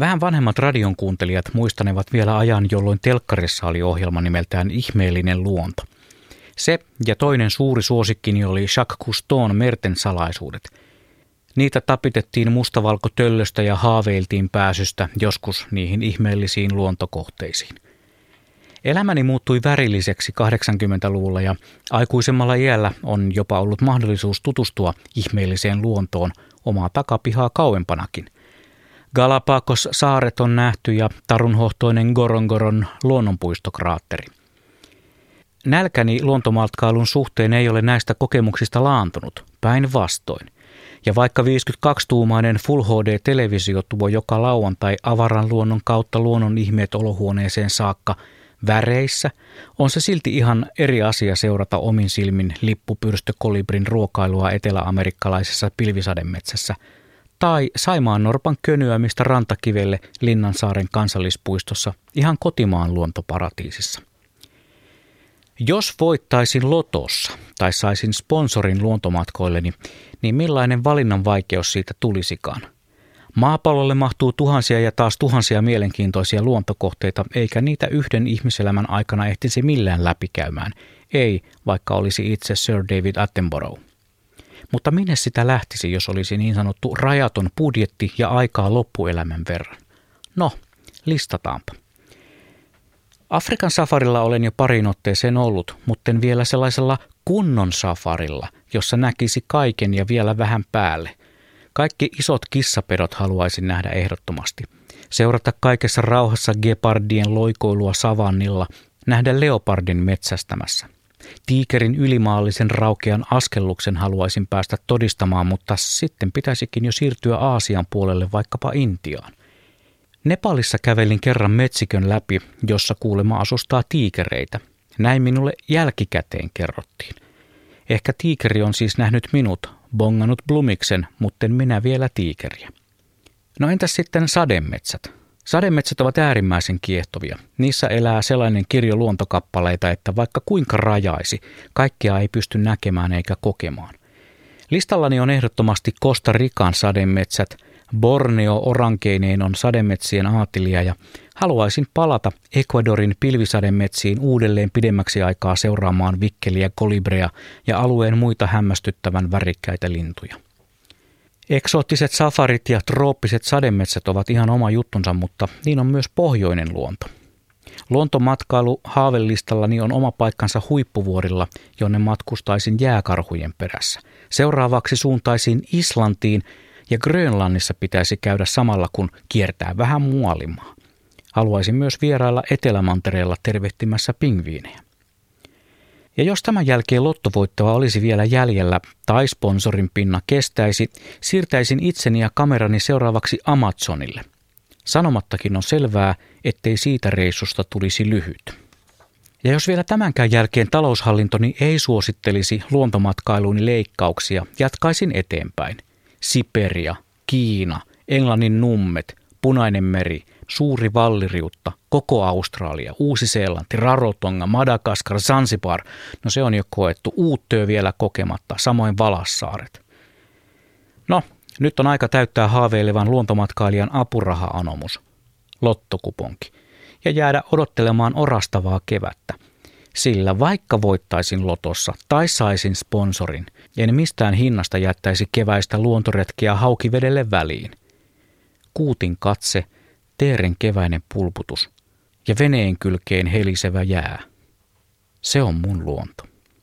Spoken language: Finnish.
Vähän vanhemmat radion kuuntelijat muistanevat vielä ajan, jolloin telkkarissa oli ohjelma nimeltään Ihmeellinen luonto. Se ja toinen suuri suosikkini oli Jacques Cousteau'n Merten salaisuudet. Niitä tapitettiin mustavalkotöllöstä ja haaveiltiin pääsystä joskus niihin ihmeellisiin luontokohteisiin. Elämäni muuttui värilliseksi 80-luvulla ja aikuisemmalla iällä on jopa ollut mahdollisuus tutustua ihmeelliseen luontoon omaa takapihaa kauempanakin – Galapagos-saaret on nähty ja tarunhohtoinen Gorongoron luonnonpuistokraatteri. Nälkäni luontomatkailun suhteen ei ole näistä kokemuksista laantunut, päinvastoin. Ja vaikka 52-tuumainen Full HD-televisio tuo joka lauantai avaran luonnon kautta luonnon ihmeet olohuoneeseen saakka väreissä, on se silti ihan eri asia seurata omin silmin lippupyrstökolibrin ruokailua eteläamerikkalaisessa pilvisademetsässä – tai Saimaan Norpan könyämistä rantakivelle Linnansaaren kansallispuistossa ihan kotimaan luontoparatiisissa. Jos voittaisin lotossa tai saisin sponsorin luontomatkoilleni, niin millainen valinnan vaikeus siitä tulisikaan? Maapallolle mahtuu tuhansia ja taas tuhansia mielenkiintoisia luontokohteita, eikä niitä yhden ihmiselämän aikana ehtisi millään läpikäymään. Ei, vaikka olisi itse Sir David Attenborough. Mutta minne sitä lähtisi, jos olisi niin sanottu rajaton budjetti ja aikaa loppuelämän verran? No, listataanpa. Afrikan safarilla olen jo parin otteeseen ollut, mutta vielä sellaisella kunnon safarilla, jossa näkisi kaiken ja vielä vähän päälle. Kaikki isot kissapedot haluaisin nähdä ehdottomasti. Seurata kaikessa rauhassa gepardien loikoilua savannilla, nähdä leopardin metsästämässä – Tiikerin ylimaallisen raukean askelluksen haluaisin päästä todistamaan, mutta sitten pitäisikin jo siirtyä Aasian puolelle vaikkapa Intiaan. Nepalissa kävelin kerran metsikön läpi, jossa kuulema asustaa tiikereitä. Näin minulle jälkikäteen kerrottiin. Ehkä tiikeri on siis nähnyt minut, bongannut Blumiksen, mutten minä vielä tiikeriä. No entäs sitten sademetsät? Sademetsät ovat äärimmäisen kiehtovia. Niissä elää sellainen kirjo luontokappaleita, että vaikka kuinka rajaisi, kaikkea ei pysty näkemään eikä kokemaan. Listallani on ehdottomasti Costa Rican sademetsät, Borneo orankeineen on sademetsien aatilia ja haluaisin palata Ecuadorin pilvisademetsiin uudelleen pidemmäksi aikaa seuraamaan vikkeliä, kolibreja ja alueen muita hämmästyttävän värikkäitä lintuja. Eksoottiset safarit ja trooppiset sademetsät ovat ihan oma juttunsa, mutta niin on myös pohjoinen luonto. Luontomatkailu haavelistallani on oma paikkansa huippuvuorilla, jonne matkustaisin jääkarhujen perässä. Seuraavaksi suuntaisin Islantiin ja Grönlannissa pitäisi käydä samalla kun kiertää vähän mualimaa. Haluaisin myös vierailla Etelämantereella tervehtimässä pingviinejä. Ja jos tämän jälkeen lottovoittoa olisi vielä jäljellä tai sponsorin pinna kestäisi, siirtäisin itseni ja kamerani seuraavaksi Amazonille. Sanomattakin on selvää, ettei siitä reissusta tulisi lyhyt. Ja jos vielä tämänkään jälkeen taloushallintoni ei suosittelisi luontomatkailuuni leikkauksia, jatkaisin eteenpäin. Siperia, Kiina, Englannin nummet, Punainen meri, Suuri Valliriutta, koko Australia, Uusi-Seelanti, Rarotonga, Madagaskar, Zanzibar. No se on jo koettu. Uuttöö vielä kokematta, samoin Valassaaret. No, nyt on aika täyttää haaveilevan luontomatkailijan apuraha-anomus, lottokuponki, ja jäädä odottelemaan orastavaa kevättä. Sillä vaikka voittaisin lotossa tai saisin sponsorin, en mistään hinnasta jättäisi keväistä luontoretkiä haukivedelle väliin. Kuutin katse – teeren keväinen pulputus ja veneen kylkeen helisevä jää. Se on mun luonto.